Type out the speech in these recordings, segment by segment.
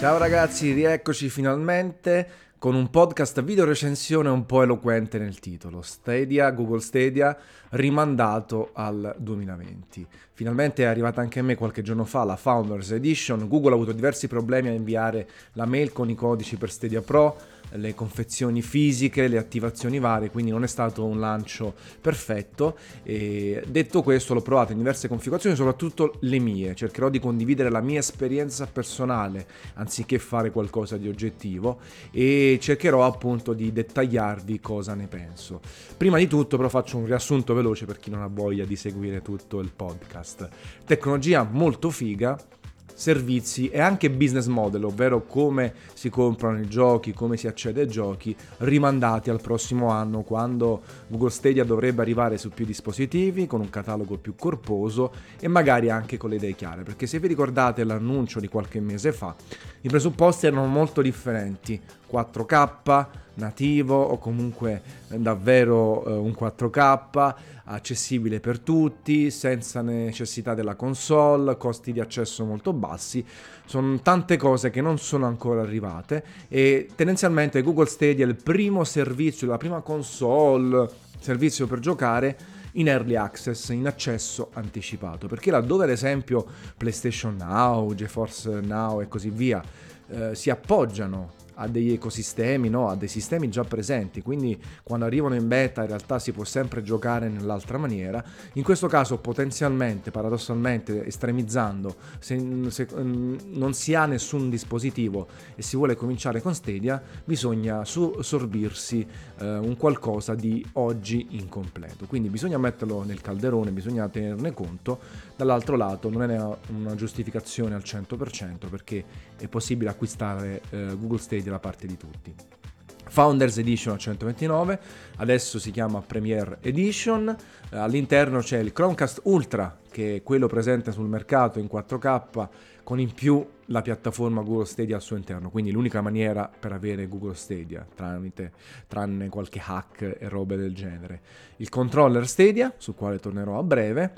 Ciao ragazzi, rieccoci finalmente con un podcast video recensione un po' eloquente nel titolo. Stadia, Google Stadia, rimandato al 2020. Finalmente è arrivata anche a me qualche giorno fa la Founders Edition. Google ha avuto diversi problemi a inviare la mail con i codici per Stadia Pro le confezioni fisiche, le attivazioni varie, quindi non è stato un lancio perfetto. E detto questo, l'ho provato in diverse configurazioni, soprattutto le mie. Cercherò di condividere la mia esperienza personale anziché fare qualcosa di oggettivo e cercherò appunto di dettagliarvi cosa ne penso. Prima di tutto, però, faccio un riassunto veloce per chi non ha voglia di seguire tutto il podcast. Tecnologia molto figa servizi e anche business model, ovvero come si comprano i giochi, come si accede ai giochi, rimandati al prossimo anno quando Google Stadia dovrebbe arrivare su più dispositivi, con un catalogo più corposo e magari anche con le idee chiare, perché se vi ricordate l'annuncio di qualche mese fa, i presupposti erano molto differenti, 4K, nativo o comunque davvero eh, un 4K accessibile per tutti, senza necessità della console, costi di accesso molto bassi. Sono tante cose che non sono ancora arrivate e tendenzialmente Google Stadia è il primo servizio, la prima console, servizio per giocare in early access, in accesso anticipato, perché laddove ad esempio PlayStation Now, GeForce Now e così via eh, si appoggiano a degli ecosistemi, no? a dei sistemi già presenti, quindi quando arrivano in beta in realtà si può sempre giocare nell'altra maniera. In questo caso potenzialmente, paradossalmente, estremizzando, se, se mm, non si ha nessun dispositivo e si vuole cominciare con Stadia, bisogna sorbirsi eh, un qualcosa di oggi incompleto. Quindi bisogna metterlo nel calderone, bisogna tenerne conto. Dall'altro lato non è una giustificazione al 100% perché è possibile acquistare eh, Google Stadia da parte di tutti. Founders Edition a 129, adesso si chiama Premier Edition, eh, all'interno c'è il Chromecast Ultra che è quello presente sul mercato in 4K con in più la piattaforma Google Stadia al suo interno, quindi l'unica maniera per avere Google Stadia tramite, tranne qualche hack e robe del genere. Il controller Stadia, sul quale tornerò a breve,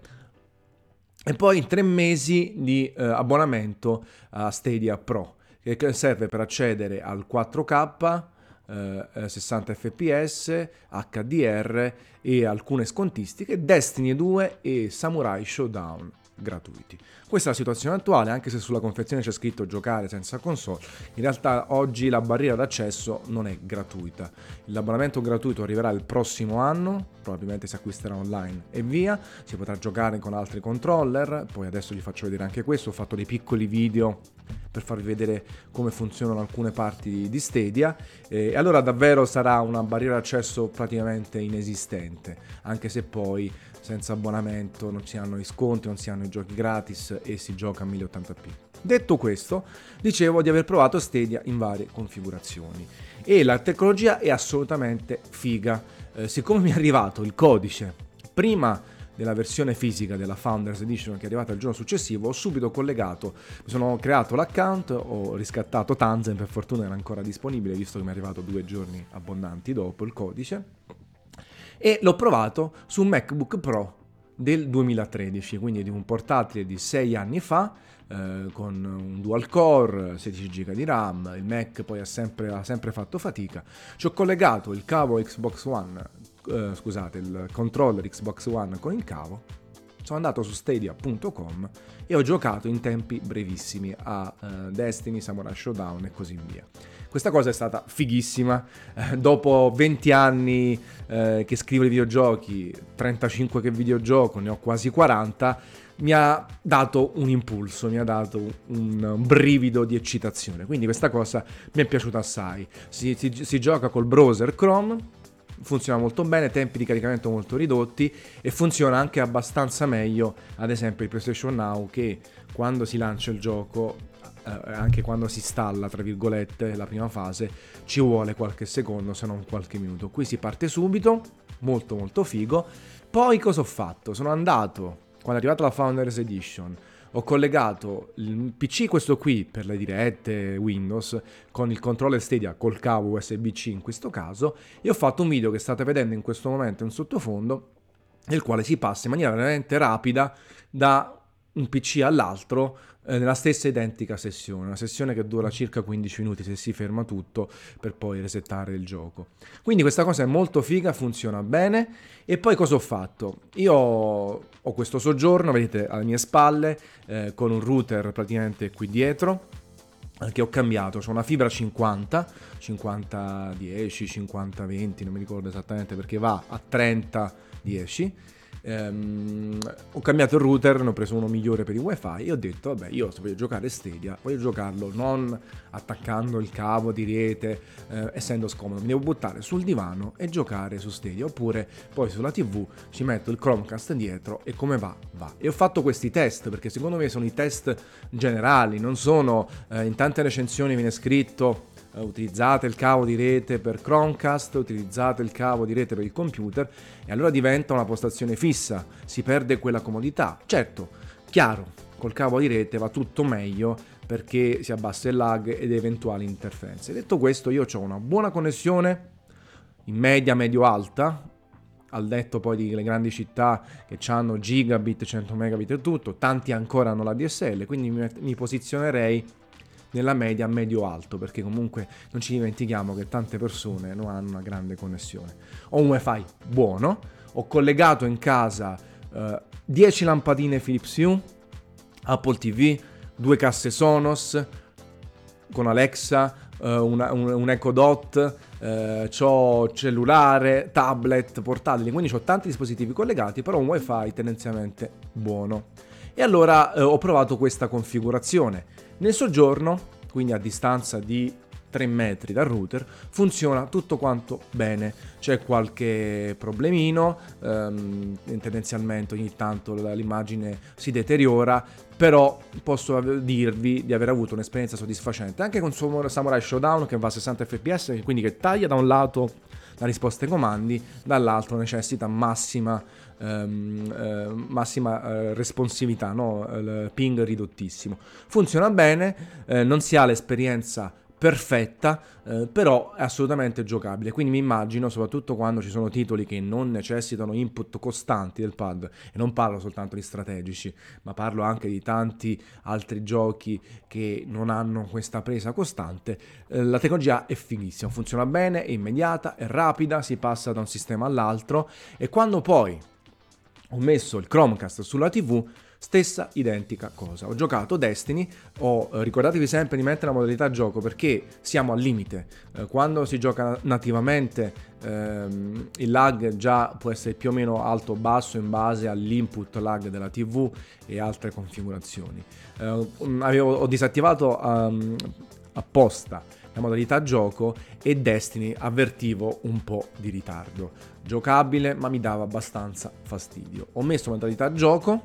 e poi tre mesi di eh, abbonamento a Stadia Pro che serve per accedere al 4K, eh, 60 fps, HDR e alcune scontistiche, Destiny 2 e Samurai Showdown gratuiti. Questa è la situazione attuale, anche se sulla confezione c'è scritto giocare senza console, in realtà oggi la barriera d'accesso non è gratuita. L'abbonamento gratuito arriverà il prossimo anno, probabilmente si acquisterà online e via, si potrà giocare con altri controller, poi adesso vi faccio vedere anche questo, ho fatto dei piccoli video per farvi vedere come funzionano alcune parti di Stadia e allora davvero sarà una barriera d'accesso praticamente inesistente, anche se poi senza abbonamento non si hanno i sconti, non si hanno i giochi gratis e si gioca a 1080p. Detto questo, dicevo di aver provato Stadia in varie configurazioni e la tecnologia è assolutamente figa. Eh, siccome mi è arrivato il codice prima della versione fisica della Founders Edition che è arrivata il giorno successivo, ho subito collegato, mi sono creato l'account, ho riscattato Tanzen, per fortuna era ancora disponibile visto che mi è arrivato due giorni abbondanti dopo il codice e l'ho provato su un MacBook Pro del 2013, quindi di un portatile di 6 anni fa, eh, con un dual core, 16 GB di RAM, il Mac poi ha sempre, ha sempre fatto fatica. Ci ho collegato il cavo Xbox One, eh, scusate, il controller Xbox One con il cavo, sono andato su stadia.com e ho giocato in tempi brevissimi a uh, Destiny, Samurai Showdown e così via. Questa cosa è stata fighissima. Eh, dopo 20 anni eh, che scrivo i videogiochi, 35 che videogioco, ne ho quasi 40, mi ha dato un impulso, mi ha dato un, brivido di eccitazione. Quindi questa cosa mi è piaciuta assai. Si, si, si gioca col browser Chrome, funziona molto bene, tempi di caricamento molto ridotti e funziona anche abbastanza meglio, ad esempio il PlayStation Now che quando si lancia il gioco eh, anche quando si installa, tra virgolette, la prima fase, ci vuole qualche secondo, se non qualche minuto. Qui si parte subito, molto molto figo. Poi cosa ho fatto? Sono andato, quando è arrivata la Founders Edition, ho collegato il PC, questo qui, per le dirette Windows, con il controller Stadia col cavo USB-C in questo caso, e ho fatto un video che state vedendo in questo momento in sottofondo, nel quale si passa in maniera veramente rapida da un PC all'altro eh, nella stessa identica sessione, una sessione che dura circa 15 minuti se si ferma tutto per poi resettare il gioco. Quindi questa cosa è molto figa, funziona bene e poi cosa ho fatto? Io ho questo soggiorno, vedete alle mie spalle, eh, con un router praticamente qui dietro che ho cambiato, c'è una fibra 50, 50 10, 50 20, non mi ricordo esattamente perché va a 30 10 ehm, ho cambiato il router, ne ho preso uno migliore per il wifi e ho detto vabbè io se voglio giocare Stadia voglio giocarlo non attaccando il cavo di rete eh, essendo scomodo, mi devo buttare sul divano e giocare su Stadia. Oppure poi sulla tv ci metto il Chromecast dietro e come va va. E ho fatto questi test perché secondo me sono i test generali non sono eh, in tante recensioni viene scritto utilizzate il cavo di rete per Chromecast, utilizzate il cavo di rete per il computer e allora diventa una postazione fissa, si perde quella comodità. Certo, chiaro, col cavo di rete va tutto meglio perché si abbassa il lag ed eventuali interferenze. Detto questo, io ho una buona connessione in media medio-alta, al detto poi delle grandi città che hanno gigabit, 100 megabit e tutto, tanti ancora hanno la DSL, quindi mi posizionerei nella media medio-alto, perché comunque non ci dimentichiamo che tante persone non hanno una grande connessione. Ho un wifi buono, ho collegato in casa eh, 10 lampadine Philips Hue, Apple TV, due casse Sonos con Alexa, eh, una, un, un, Echo Dot, eh, ho cellulare, tablet, portatili, quindi ho tanti dispositivi collegati, però un wifi tendenzialmente buono. E allora eh, ho provato questa configurazione. Nel soggiorno, quindi a distanza di 3 metri dal router, funziona tutto quanto bene. C'è qualche problemino, ehm, tendenzialmente ogni tanto l'immagine si deteriora, però posso dirvi di aver avuto un'esperienza soddisfacente anche con Samurai Showdown che va a 60 fps, quindi che taglia da un lato la risposta ai comandi, dall'altro necessita massima ehm, eh, massima eh, responsività, no? il ping ridottissimo. Funziona bene, eh, non si ha l'esperienza perfetta, eh, però è assolutamente giocabile. Quindi mi immagino, soprattutto quando ci sono titoli che non necessitano input costanti del pad, e non parlo soltanto di strategici, ma parlo anche di tanti altri giochi che non hanno questa presa costante, eh, la tecnologia è fighissima, funziona bene, è immediata, è rapida, si passa da un sistema all'altro e quando poi ho messo il Chromecast sulla TV, stessa identica cosa. Ho giocato Destiny, ho, eh, ricordatevi sempre di mettere la modalità gioco perché siamo al limite. Eh, quando si gioca nativamente ehm, il lag già può essere più o meno alto o basso in base all'input lag della TV e altre configurazioni. Eh, avevo, ho disattivato um, apposta la modalità gioco e Destiny avvertivo un po' di ritardo. Giocabile ma mi dava abbastanza fastidio. Ho messo modalità gioco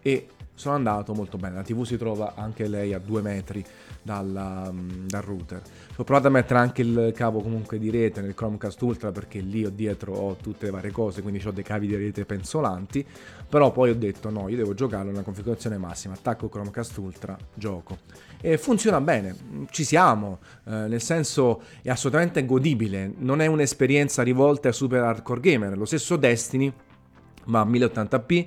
e sono andato molto bene. La TV si trova anche lei a due metri dal, um, dal router. Ho provato a mettere anche il cavo comunque di rete nel Chromecast Ultra perché lì ho dietro ho tutte le varie cose, quindi ho dei cavi di rete penzolanti, però poi ho detto no, io devo giocarlo nella configurazione massima, attacco Chromecast Ultra, gioco. E funziona bene, ci siamo, eh, nel senso è assolutamente godibile, non è un'esperienza rivolta ai super hardcore gamer, lo stesso Destiny ma a 1080p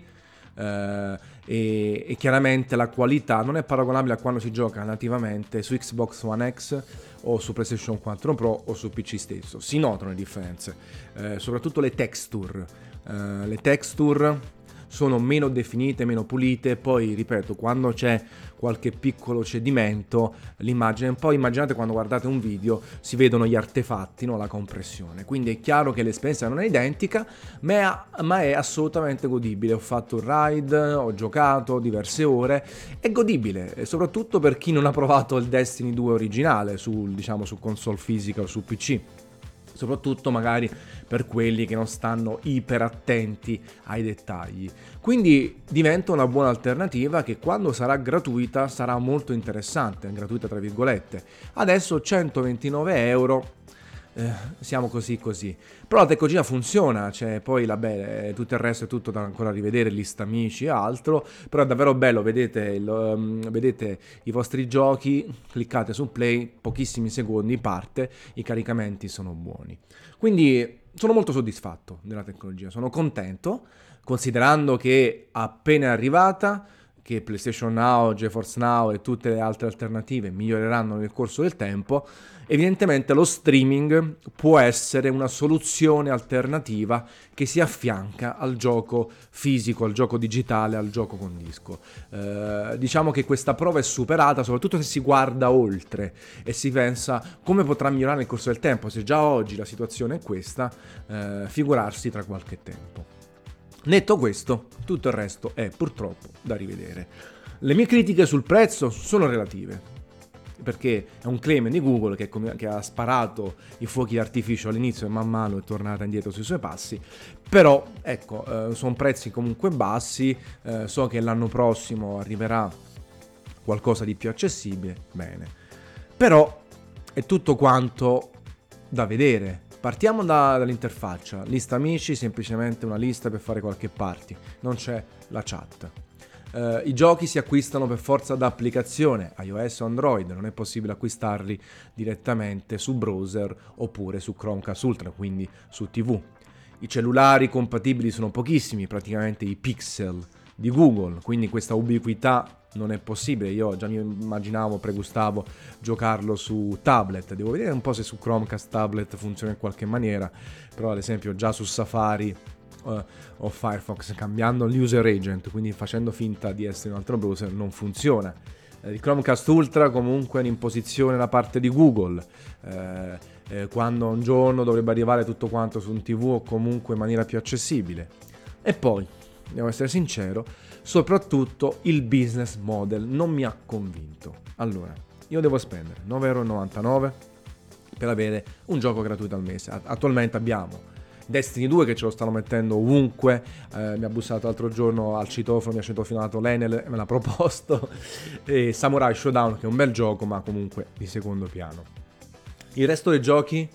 eh, e, e, chiaramente la qualità non è paragonabile a quando si gioca nativamente su Xbox One X o su PlayStation 4 Pro o su PC stesso. Si notano le differenze, eh, soprattutto le texture. Eh, le texture sono meno definite, meno pulite, poi ripeto, quando c'è qualche piccolo cedimento, l'immagine, poi immaginate quando guardate un video si vedono gli artefatti, no? la compressione, quindi è chiaro che l'esperienza non è identica, ma è, ma è assolutamente godibile, ho fatto un ride, ho giocato diverse ore, è godibile, soprattutto per chi non ha provato il Destiny 2 originale su, diciamo, su console fisica o su PC soprattutto magari per quelli che non stanno iper attenti ai dettagli. Quindi diventa una buona alternativa che quando sarà gratuita sarà molto interessante, gratuita tra virgolette. Adesso 129 euro eh, siamo così così. Però la tecnologia funziona, cioè poi la be- tutto il resto è tutto da ancora rivedere, lista amici e altro, però è davvero bello, vedete, il, um, vedete i vostri giochi, cliccate su play, pochissimi secondi parte, i caricamenti sono buoni. Quindi sono molto soddisfatto della tecnologia, sono contento, considerando che appena arrivata che PlayStation Now, GeForce Now e tutte le altre alternative miglioreranno nel corso del tempo, evidentemente lo streaming può essere una soluzione alternativa che si affianca al gioco fisico, al gioco digitale, al gioco con disco. Eh, diciamo che questa prova è superata soprattutto se si guarda oltre e si pensa come potrà migliorare nel corso del tempo. Se già oggi la situazione è questa, eh, figurarsi tra qualche tempo. Netto questo, tutto il resto è purtroppo da rivedere. Le mie critiche sul prezzo sono relative perché è un claim di Google che, che, ha sparato i fuochi d'artificio all'inizio e man mano è tornata indietro sui suoi passi, però ecco, eh, sono prezzi comunque bassi, eh, so che l'anno prossimo arriverà qualcosa di più accessibile, bene, però è tutto quanto da vedere. Partiamo da, dall'interfaccia, lista amici, semplicemente una lista per fare qualche party, non c'è la chat. Uh, I giochi si acquistano per forza da applicazione, iOS o Android, non è possibile acquistarli direttamente su browser oppure su Chromecast Ultra, quindi su TV. I cellulari compatibili sono pochissimi, praticamente i pixel di Google, quindi questa ubiquità non è possibile. Io già mi immaginavo, pregustavo giocarlo su tablet. Devo vedere un po' se su Chromecast tablet funziona in qualche maniera, però ad esempio già su Safari uh, o Firefox cambiando l'user agent, quindi facendo finta di essere un altro browser, non funziona. Eh, il Chromecast Ultra comunque è un'imposizione da parte di Google. Eh, eh, quando un giorno dovrebbe arrivare tutto quanto su un TV o comunque in maniera più accessibile. E poi, devo essere sincero, soprattutto il business model non mi ha convinto. Allora, io devo spendere 9,99€ per avere un gioco gratuito al mese. Attualmente abbiamo Destiny 2 che ce lo stanno mettendo ovunque, eh, mi ha bussato l'altro giorno al citofono, mi ha citofonato l'Enel me l'ha proposto, e Samurai Showdown che è un bel gioco ma comunque di secondo piano. Il resto dei giochi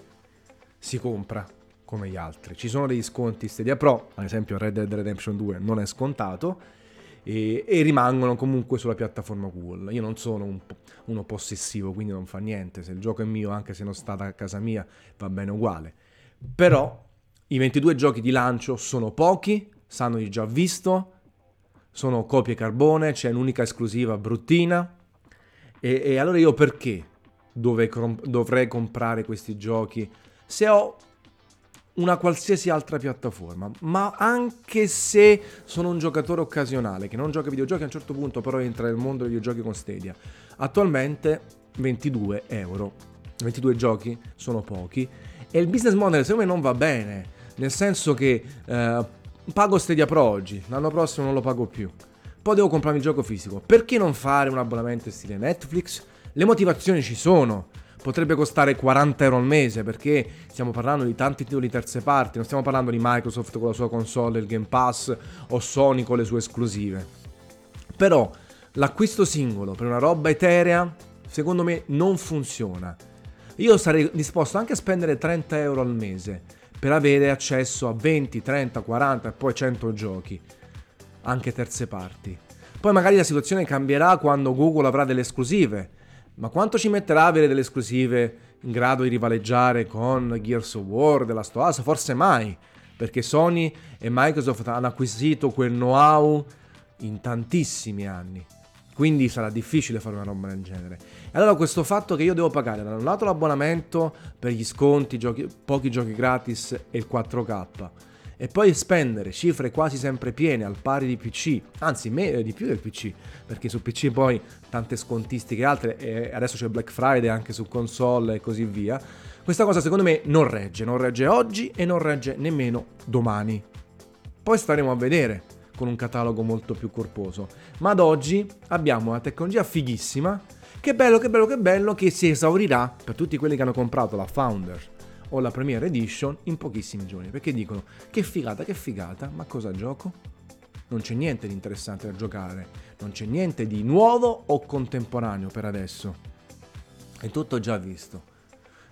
si compra come gli altri, ci sono degli sconti Stadia Pro, ad esempio Red Dead Redemption 2 non è scontato, e, e, rimangono comunque sulla piattaforma Google. Io non sono un, uno possessivo, quindi non fa niente. Se il gioco è mio, anche se non sta a casa mia, va bene uguale. Però i 22 giochi di lancio sono pochi, sanno di già visto, sono copie carbone, c'è un'unica esclusiva bruttina. E, e allora io perché dove, dovrei comprare questi giochi se ho una qualsiasi altra piattaforma, ma anche se sono un giocatore occasionale che non gioca videogiochi a un certo punto però entra nel mondo dei videogiochi con Stadia. Attualmente 22 euro. 22 giochi sono pochi e il business model secondo me non va bene nel senso che eh, pago Stadia Pro oggi, l'anno prossimo non lo pago più. Poi devo comprarmi il gioco fisico. Perché non fare un abbonamento stile Netflix? Le motivazioni ci sono. Potrebbe costare 40 euro al mese perché stiamo parlando di tanti titoli terze parti, non stiamo parlando di Microsoft con la sua console, il Game Pass o Sony con le sue esclusive. Però l'acquisto singolo per una roba eterea, secondo me, non funziona. Io sarei disposto anche a spendere 30 euro al mese per avere accesso a 20, 30, 40 e poi 100 giochi, anche terze parti. Poi magari la situazione cambierà quando Google avrà delle esclusive, ma quanto ci metterà avere delle esclusive in grado di rivaleggiare con Gears of War, della Stoasa? Forse mai, perché Sony e Microsoft hanno acquisito quel know-how in tantissimi anni. Quindi sarà difficile fare una roba del genere. E allora questo fatto che io devo pagare da un lato l'abbonamento per gli sconti, giochi, pochi giochi gratis e il 4K, e poi spendere cifre quasi sempre piene al pari di PC, anzi me, eh, di più del PC, perché su PC poi tante scontistiche e altre, e adesso c'è Black Friday anche su console e così via. Questa cosa secondo me non regge, non regge oggi e non regge nemmeno domani. Poi staremo a vedere con un catalogo molto più corposo. Ma ad oggi abbiamo una tecnologia fighissima. Che bello, che bello, che bello, che si esaurirà per tutti quelli che hanno comprato la Founder o la Premier Edition in pochissimi giorni. Perché dicono che figata, che figata, ma cosa gioco? Non c'è niente di interessante da giocare, non c'è niente di nuovo o contemporaneo per adesso. È tutto già visto.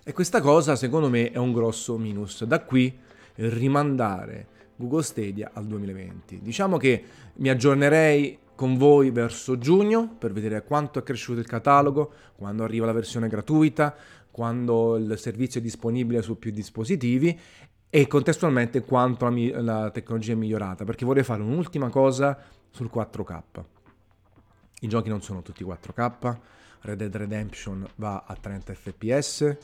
E questa cosa secondo me è un grosso minus. Da qui rimandare Google Stadia al 2020. Diciamo che mi aggiornerei con voi verso giugno per vedere quanto è cresciuto il catalogo, quando arriva la versione gratuita, quando il servizio è disponibile su più dispositivi e contestualmente quanto la, la tecnologia è migliorata, perché vorrei fare un'ultima cosa sul 4K. I giochi non sono tutti 4K, Red Dead Redemption va a 30 fps,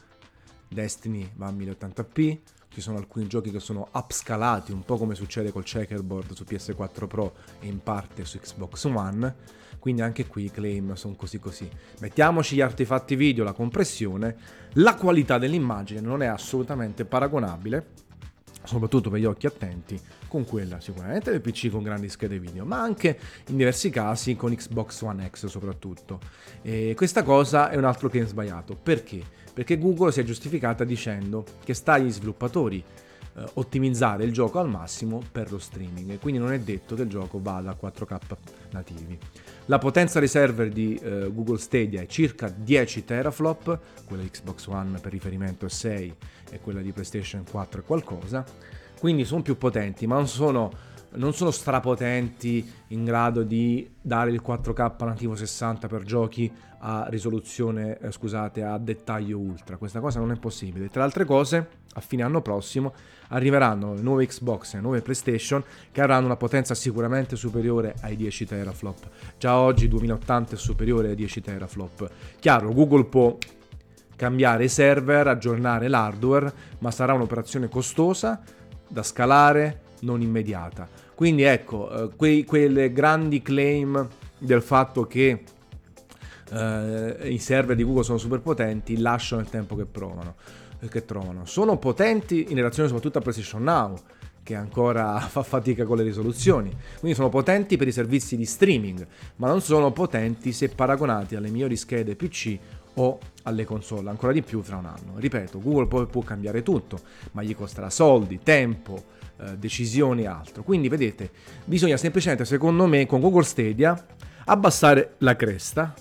Destiny va a 1080p, ci sono alcuni giochi che sono upscalati, un po' come succede col checkerboard su PS4 Pro e in parte su Xbox One, quindi anche qui i claim sono così così. Mettiamoci gli artefatti video, la compressione, la qualità dell'immagine non è assolutamente paragonabile soprattutto per gli occhi attenti, con quella sicuramente del PC con grandi schede video, ma anche in diversi casi con Xbox One X soprattutto. E questa cosa è un altro claim sbagliato. Perché? Perché Google si è giustificata dicendo che sta agli sviluppatori eh, ottimizzare il gioco al massimo per lo streaming e quindi non è detto che il gioco vada a 4K nativi. La potenza dei server di eh, Google Stadia è circa 10 teraflop, quella di Xbox One per riferimento è 6 e quella di PlayStation 4 è qualcosa, quindi sono più potenti, ma non sono, non sono strapotenti in grado di dare il 4K nativo 60 per giochi a risoluzione, eh, scusate, a dettaglio ultra. Questa cosa non è possibile. Tra le altre cose, a fine anno prossimo arriveranno le nuove Xbox e le nuove PlayStation che avranno una potenza sicuramente superiore ai 10 teraflop. Già oggi 2080 è superiore ai 10 teraflop. Chiaro, Google può cambiare i server, aggiornare l'hardware, ma sarà un'operazione costosa da scalare, non immediata. Quindi ecco, eh, quei, quelle grandi claim del fatto che eh, i server di Google sono super potenti lasciano il tempo che provano che trovano. Sono potenti in relazione soprattutto a PlayStation Now, che ancora fa fatica con le risoluzioni. Quindi sono potenti per i servizi di streaming, ma non sono potenti se paragonati alle migliori schede PC o alle console, ancora di più tra un anno. Ripeto, Google poi può cambiare tutto, ma gli costerà soldi, tempo, eh, decisioni e altro. Quindi vedete, bisogna semplicemente, secondo me, con Google Stadia abbassare la cresta,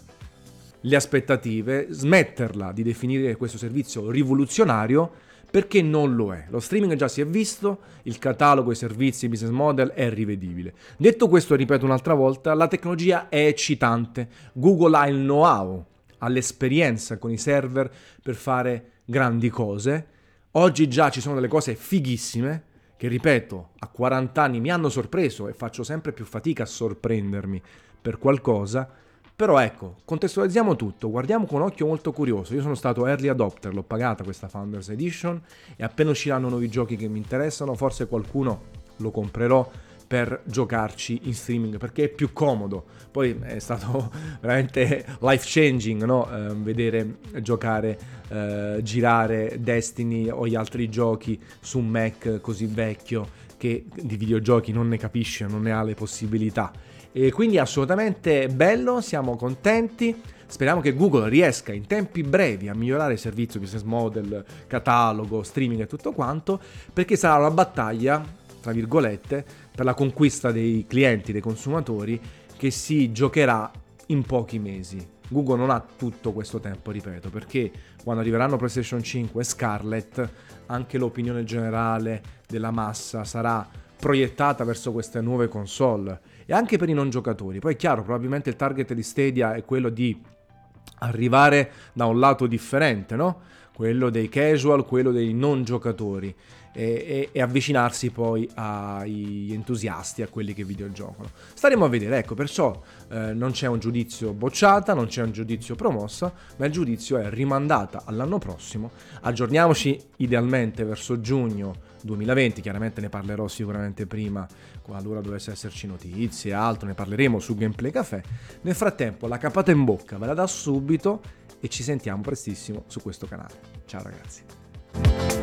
le aspettative, smetterla di definire questo servizio rivoluzionario perché non lo è. Lo streaming già si è visto, il catalogo, i servizi, il business model è rivedibile. Detto questo, ripeto un'altra volta, la tecnologia è eccitante. Google ha il know-how, ha l'esperienza con i server per fare grandi cose. Oggi già ci sono delle cose fighissime che, ripeto, a 40 anni mi hanno sorpreso e faccio sempre più fatica a sorprendermi per qualcosa però ecco, contestualizziamo tutto, guardiamo con occhio molto curioso. Io sono stato early adopter, l'ho pagata questa Founders Edition e appena usciranno nuovi giochi che mi interessano, forse qualcuno lo comprerò per giocarci in streaming perché è più comodo. Poi è stato veramente life changing no? eh, vedere giocare, eh, girare Destiny o gli altri giochi su un Mac così vecchio che di videogiochi non ne capisce, non ne ha le possibilità. E quindi assolutamente bello, siamo contenti. Speriamo che Google riesca in tempi brevi a migliorare il servizio, business model, catalogo, streaming e tutto quanto, perché sarà una battaglia, tra virgolette, per la conquista dei clienti, dei consumatori, che si giocherà in pochi mesi. Google non ha tutto questo tempo, ripeto, perché quando arriveranno PlayStation 5 e Scarlett, anche l'opinione generale della massa sarà proiettata verso queste nuove console e anche per i non giocatori. Poi è chiaro, probabilmente il target di Stadia è quello di arrivare da un lato differente, no? Quello dei casual, quello dei non giocatori e, e, e, avvicinarsi poi agli entusiasti, a quelli che videogiocano. Staremo a vedere, ecco, perciò eh, non c'è un giudizio bocciata, non c'è un giudizio promossa, ma il giudizio è rimandata all'anno prossimo. Aggiorniamoci idealmente verso giugno 2020, chiaramente ne parlerò sicuramente prima qualora dovesse esserci notizie altro, ne parleremo su Gameplay Café. Nel frattempo la capata in bocca ve la da subito e ci sentiamo prestissimo su questo canale. Ciao ragazzi.